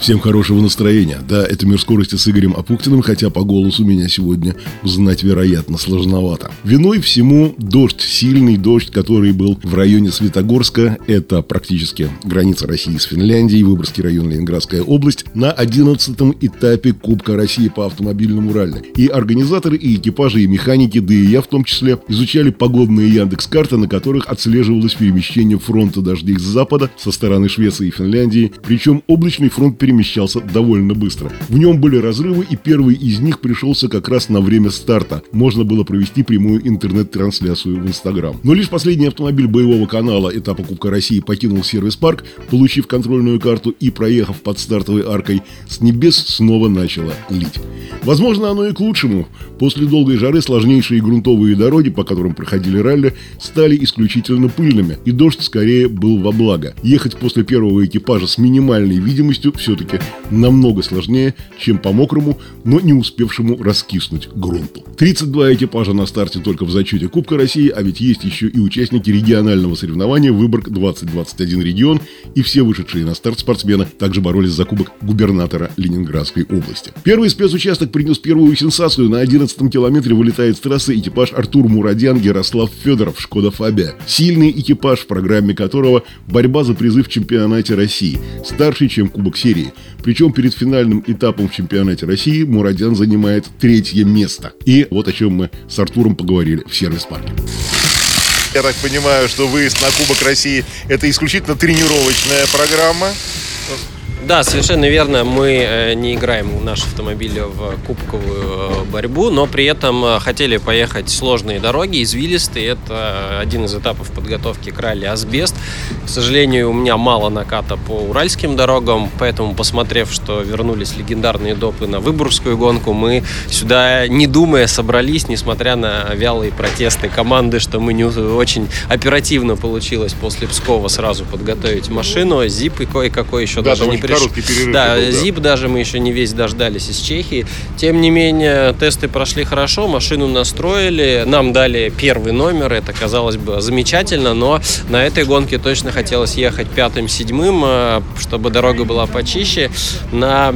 Всем хорошего настроения. Да, это «Мир скорости» с Игорем Апуктиным, хотя по голосу меня сегодня узнать, вероятно, сложновато. Виной всему дождь, сильный дождь, который был в районе Светогорска, это практически граница России с Финляндией, Выборгский район, Ленинградская область, на 11 этапе Кубка России по автомобильному ралли. И организаторы, и экипажи, и механики, да и я в том числе, изучали погодные Яндекс-карты, на которых отслеживалось перемещение фронта дождей с запада, со стороны Швеции и Финляндии, причем облачный фронт перемещения перемещался довольно быстро. В нем были разрывы, и первый из них пришелся как раз на время старта. Можно было провести прямую интернет-трансляцию в Инстаграм. Но лишь последний автомобиль боевого канала этапа Кубка России покинул сервис-парк, получив контрольную карту и проехав под стартовой аркой, с небес снова начало лить. Возможно, оно и к лучшему. После долгой жары сложнейшие грунтовые дороги, по которым проходили ралли, стали исключительно пыльными, и дождь скорее был во благо. Ехать после первого экипажа с минимальной видимостью все все-таки намного сложнее, чем по мокрому, но не успевшему раскиснуть грунту. 32 экипажа на старте только в зачете Кубка России, а ведь есть еще и участники регионального соревнования Выборг 2021 регион, и все вышедшие на старт спортсмены также боролись за кубок губернатора Ленинградской области. Первый спецучасток принес первую сенсацию. На 11 километре вылетает с трассы экипаж Артур Мурадян Ярослав Федоров, Шкода Фабия. Сильный экипаж, в программе которого борьба за призыв в чемпионате России. Старший, чем Кубок серии. Причем перед финальным этапом в чемпионате России Мурадян занимает третье место. И вот о чем мы с Артуром поговорили в сервис-парке. Я так понимаю, что выезд на Кубок России – это исключительно тренировочная программа. Да, совершенно верно. Мы э, не играем наш автомобиль в кубковую э, борьбу, но при этом э, хотели поехать сложные дороги, извилистые. Это один из этапов подготовки к ралли «Асбест». К сожалению, у меня мало наката по уральским дорогам, поэтому, посмотрев, что вернулись легендарные допы на Выборгскую гонку, мы сюда, не думая, собрались, несмотря на вялые протесты команды, что мы не очень оперативно получилось после Пскова сразу подготовить машину. Зип и кое-какой еще да, даже не короткий перерыв. Да, был, да, ЗИП даже мы еще не весь дождались из Чехии. Тем не менее, тесты прошли хорошо, машину настроили, нам дали первый номер, это казалось бы замечательно, но на этой гонке точно хотелось ехать пятым-седьмым, э, чтобы дорога была почище. На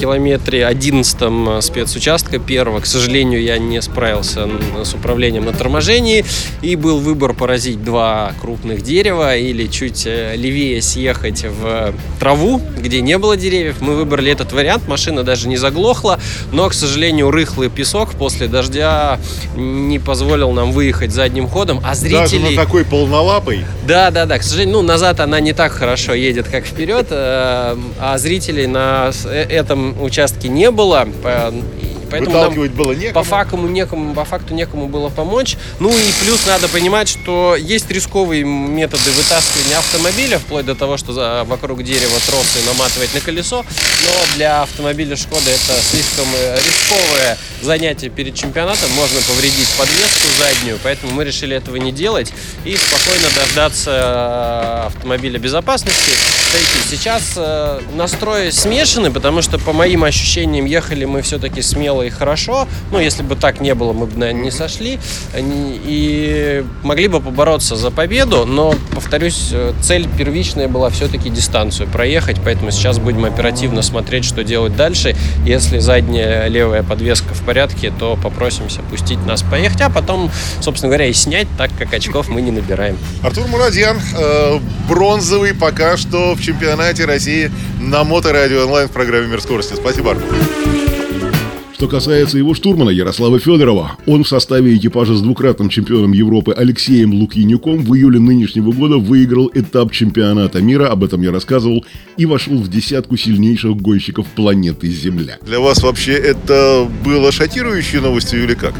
километре 11 спецучастка первого, к сожалению, я не справился с управлением на торможении, и был выбор поразить два крупных дерева или чуть э, левее съехать в траву, где не было деревьев. Мы выбрали этот вариант, машина даже не заглохла, но, к сожалению, рыхлый песок после дождя не позволил нам выехать задним ходом, а зрители... Даже на такой полнолапой? Да, да, да, к сожалению, ну, назад она не так хорошо едет, как вперед, э, а зрителей на э, этом участке не было, Поэтому Выталкивать было некому. По факту, некому, по факту некому было помочь. Ну и плюс надо понимать, что есть рисковые методы вытаскивания автомобиля, вплоть до того, что вокруг дерева тросы наматывать на колесо. Но для автомобиля Шкода это слишком э, рисковое занятие перед чемпионатом. Можно повредить подвеску заднюю, поэтому мы решили этого не делать и спокойно дождаться э, автомобиля безопасности. Сейчас э, настрой смешаны, потому что по моим ощущениям ехали мы все-таки смело дело и хорошо. Ну, если бы так не было, мы бы, наверное, не сошли. И могли бы побороться за победу, но, повторюсь, цель первичная была все-таки дистанцию проехать, поэтому сейчас будем оперативно смотреть, что делать дальше. Если задняя левая подвеска в порядке, то попросимся пустить нас поехать, а потом, собственно говоря, и снять, так как очков мы не набираем. Артур Мурадьян, э, бронзовый пока что в чемпионате России на Моторадио онлайн в программе «Мир скорости». Спасибо, Артур. Что касается его штурмана Ярослава Федорова, он в составе экипажа с двукратным чемпионом Европы Алексеем Лукьянюком в июле нынешнего года выиграл этап чемпионата мира, об этом я рассказывал, и вошел в десятку сильнейших гонщиков планеты Земля. Для вас вообще это было шокирующей новостью или как?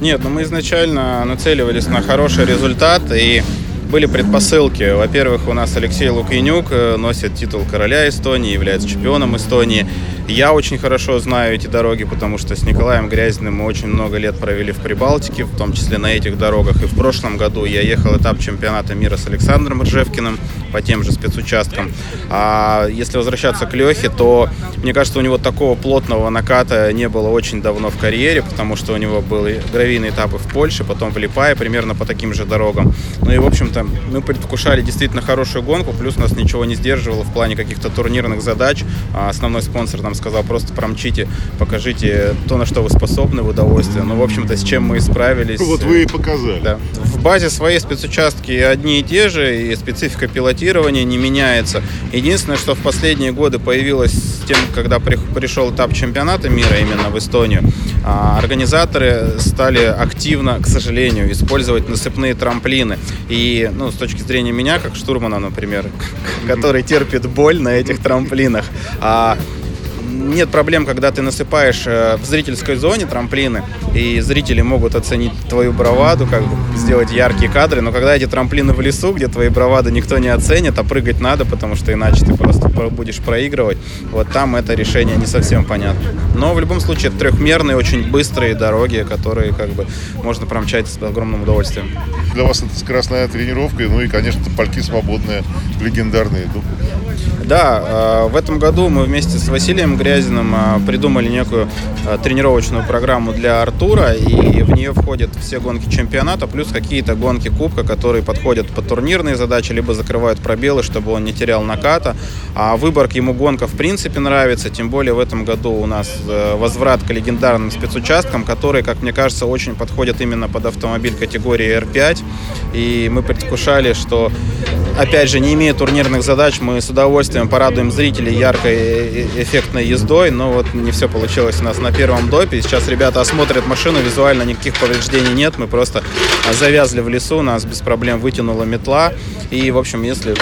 Нет, ну мы изначально нацеливались на хороший результат и были предпосылки. Во-первых, у нас Алексей Лукьянюк э, носит титул короля Эстонии, является чемпионом Эстонии. Я очень хорошо знаю эти дороги, потому что с Николаем Грязиным мы очень много лет провели в Прибалтике, в том числе на этих дорогах. И в прошлом году я ехал этап чемпионата мира с Александром Ржевкиным по тем же спецучасткам. А если возвращаться к Лехе, то мне кажется, у него такого плотного наката не было очень давно в карьере, потому что у него были гравийные этапы в Польше, потом в Липае, примерно по таким же дорогам. Ну и, в общем-то, мы предвкушали действительно хорошую гонку, плюс нас ничего не сдерживало в плане каких-то турнирных задач. А основной спонсор нам сказал, просто промчите, покажите то, на что вы способны в удовольствие. Ну, в общем-то, с чем мы справились. Вот вы и показали. Да. В базе своей спецучастки одни и те же, и специфика пилотирования не меняется. Единственное, что в последние годы появилось с тем, когда пришел этап чемпионата мира именно в Эстонию, а, организаторы стали активно, к сожалению, использовать насыпные трамплины. И ну, с точки зрения меня, как штурмана, например, который терпит боль на этих трамплинах, а нет проблем, когда ты насыпаешь э, в зрительской зоне трамплины, и зрители могут оценить твою браваду, как бы сделать яркие кадры, но когда эти трамплины в лесу, где твои бравады никто не оценит, а прыгать надо, потому что иначе ты просто будешь проигрывать, вот там это решение не совсем понятно. Но в любом случае это трехмерные, очень быстрые дороги, которые как бы можно промчать с огромным удовольствием. Для вас это скоростная тренировка, ну и, конечно, пальки свободные, легендарные. Да, э, в этом году мы вместе с Василием Грязиным э, придумали некую э, тренировочную программу для Артура, и в нее входят все гонки чемпионата, плюс какие-то гонки Кубка, которые подходят по турнирные задачи, либо закрывают пробелы, чтобы он не терял наката. А выборг ему гонка в принципе нравится, тем более в этом году у нас возврат к легендарным спецучасткам, которые, как мне кажется, очень подходят именно под автомобиль категории R5. И мы предвкушали, что, опять же, не имея турнирных задач, мы с удовольствием порадуем зрителей яркой эффектной ездой, но вот не все получилось у нас на первом допе. Сейчас ребята осмотрят машину, визуально никаких повреждений нет, мы просто завязли в лесу, нас без проблем вытянула метла. И, в общем, если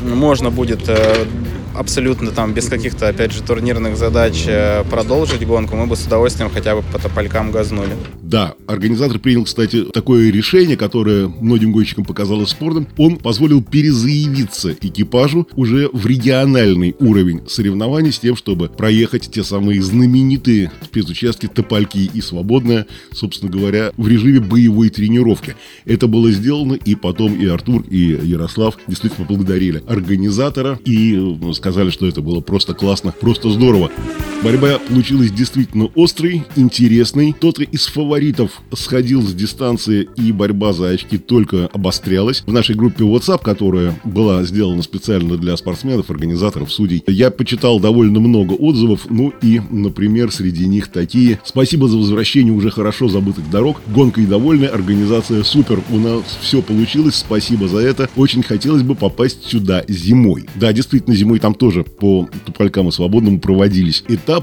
можно будет э, абсолютно там без каких-то, опять же, турнирных задач э, продолжить гонку, мы бы с удовольствием хотя бы по тополькам газнули. Да, организатор принял, кстати, такое решение, которое многим гонщикам показалось спорным. Он позволил перезаявиться экипажу уже в региональный уровень соревнований с тем, чтобы проехать те самые знаменитые спецучастки Топольки и Свободная, собственно говоря, в режиме боевой тренировки. Это было сделано, и потом и Артур, и Ярослав действительно поблагодарили организатора и ну, сказали, что это было просто классно, просто здорово. Борьба получилась действительно острой, интересной. Кто-то из фаворитов сходил с дистанции, и борьба за очки только обострялась. В нашей группе WhatsApp, которая была сделана специально для спортсменов, организаторов, судей, я почитал довольно много отзывов. Ну и, например, среди них такие. Спасибо за возвращение уже хорошо забытых дорог. Гонка и довольная, организация супер. У нас все получилось, спасибо за это. Очень хотелось бы попасть сюда зимой. Да, действительно, зимой там тоже по Туполькам и Свободному проводились этапы.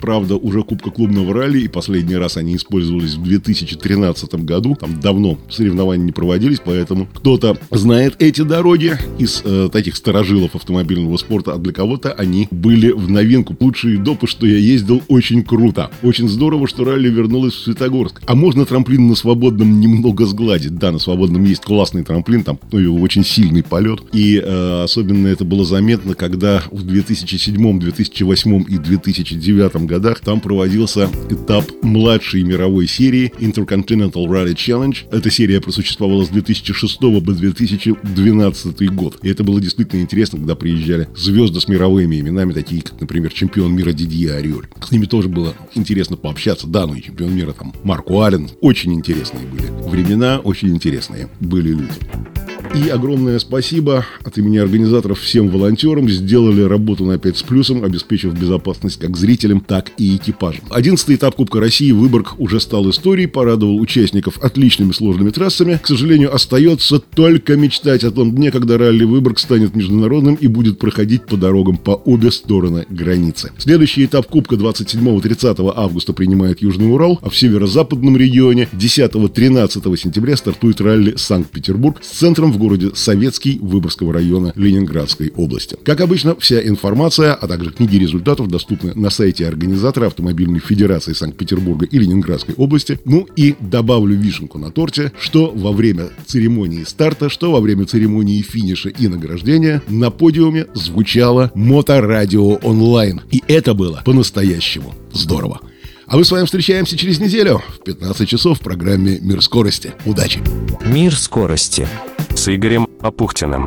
Правда, уже Кубка клубного ралли, и последний раз они использовались в 2013 году. Там давно соревнования не проводились, поэтому кто-то знает эти дороги из э, таких сторожилов автомобильного спорта, а для кого-то они были в новинку. Лучшие допы, что я ездил, очень круто. Очень здорово, что ралли вернулось в Светогорск. А можно трамплин на свободном немного сгладить. Да, на свободном есть классный трамплин, там ну, очень сильный полет. И э, особенно это было заметно, когда в 2007, 2008 и 2009 годах там проводился этап младшей мировой серии Intercontinental Rally Challenge. Эта серия просуществовала с 2006 по 2012 год. И это было действительно интересно, когда приезжали звезды с мировыми именами, такие как, например, чемпион мира Дидье Ариоль. С ними тоже было интересно пообщаться. Да, ну и чемпион мира там Марко Аллен. Очень интересные были времена, очень интересные были люди. И огромное спасибо от имени организаторов всем волонтерам. Сделали работу на 5 с плюсом, обеспечив безопасность как зрителям, так и экипажам. Одиннадцатый этап Кубка России Выборг уже стал историей, порадовал участников отличными сложными трассами. К сожалению, остается только мечтать о том дне, когда ралли Выборг станет международным и будет проходить по дорогам по обе стороны границы. Следующий этап Кубка 27-30 августа принимает Южный Урал, а в северо-западном регионе 10-13 сентября стартует ралли Санкт-Петербург с центром в городе городе Советский Выборгского района Ленинградской области. Как обычно, вся информация, а также книги результатов доступны на сайте организатора Автомобильной Федерации Санкт-Петербурга и Ленинградской области. Ну и добавлю вишенку на торте, что во время церемонии старта, что во время церемонии финиша и награждения на подиуме звучало моторадио онлайн. И это было по-настоящему здорово. А мы с вами встречаемся через неделю в 15 часов в программе «Мир скорости». Удачи! Мир скорости. С Игорем Апухтиным.